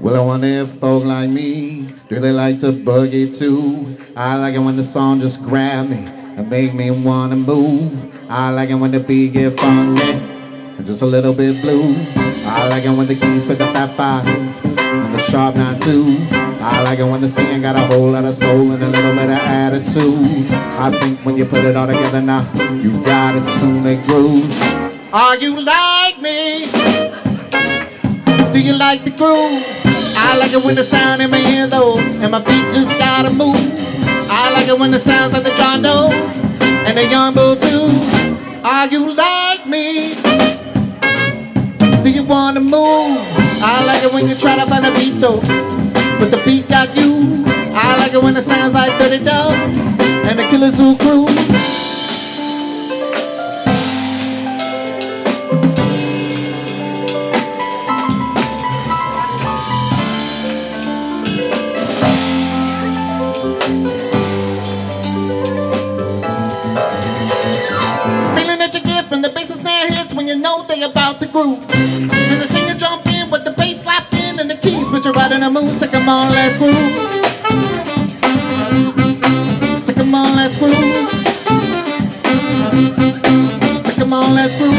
Well, I wonder if folk like me, do they like to boogie too? I like it when the song just grab me and make me wanna move. I like it when the beat get funky and just a little bit blue. I like it when the keys pick up fat five and the sharp nine too. I like it when the singing got a whole lot of soul and a little bit of attitude. I think when you put it all together now, you got it to make groove. Are you like me? Do you like the groove? I like it when the sound in my ear though, and my feet just gotta move. I like it when the sounds like the John Doe and the young bull too. Are you like me? Do you wanna move? I like it when you try to find a beat though, but the beat got you. I like it when it sounds like Dirty Dog and the Killer Zoo crew. When you know they about the groove. And the singer jump in with the bass locked in and the keys put you right in the mood. So come on, let's groove. So come on, let's groove. So come on, let's groove.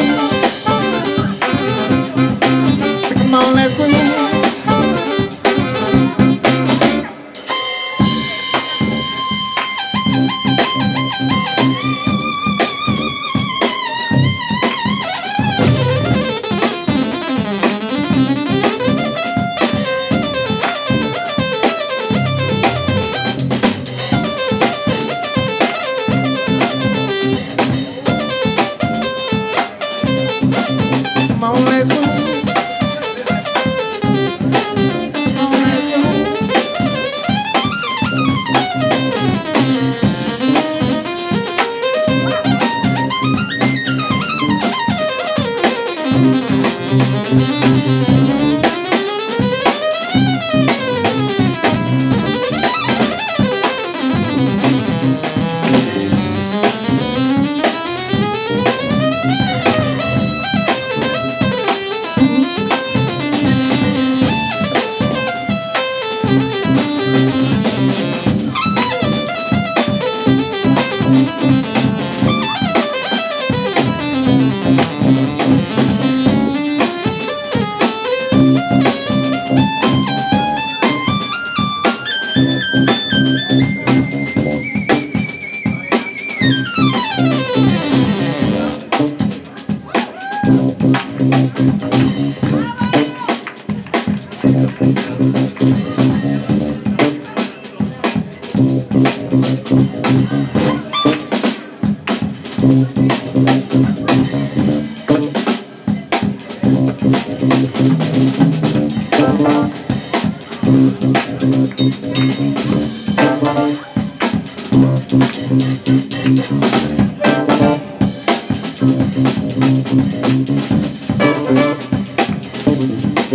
Come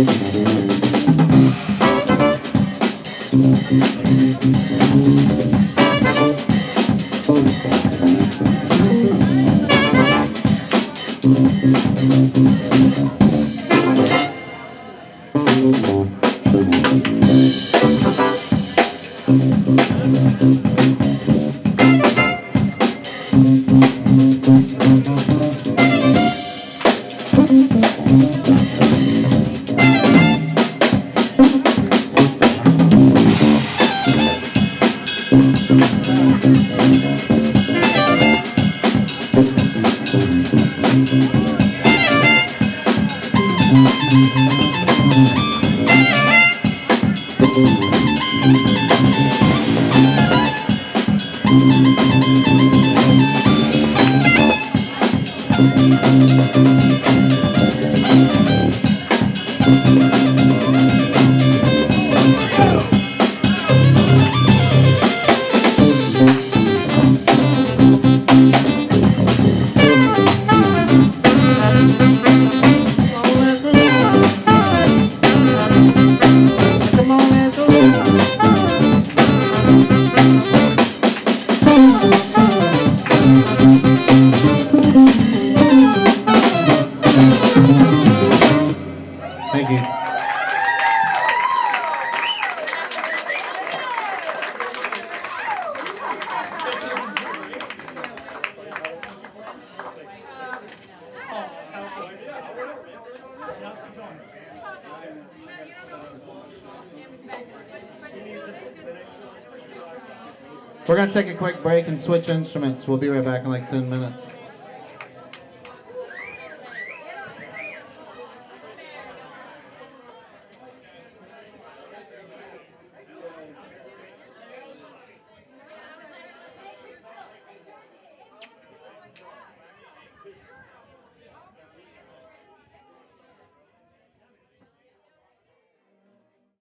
on, let's go. We're going to take a quick break and switch instruments. We'll be right back in like 10 minutes.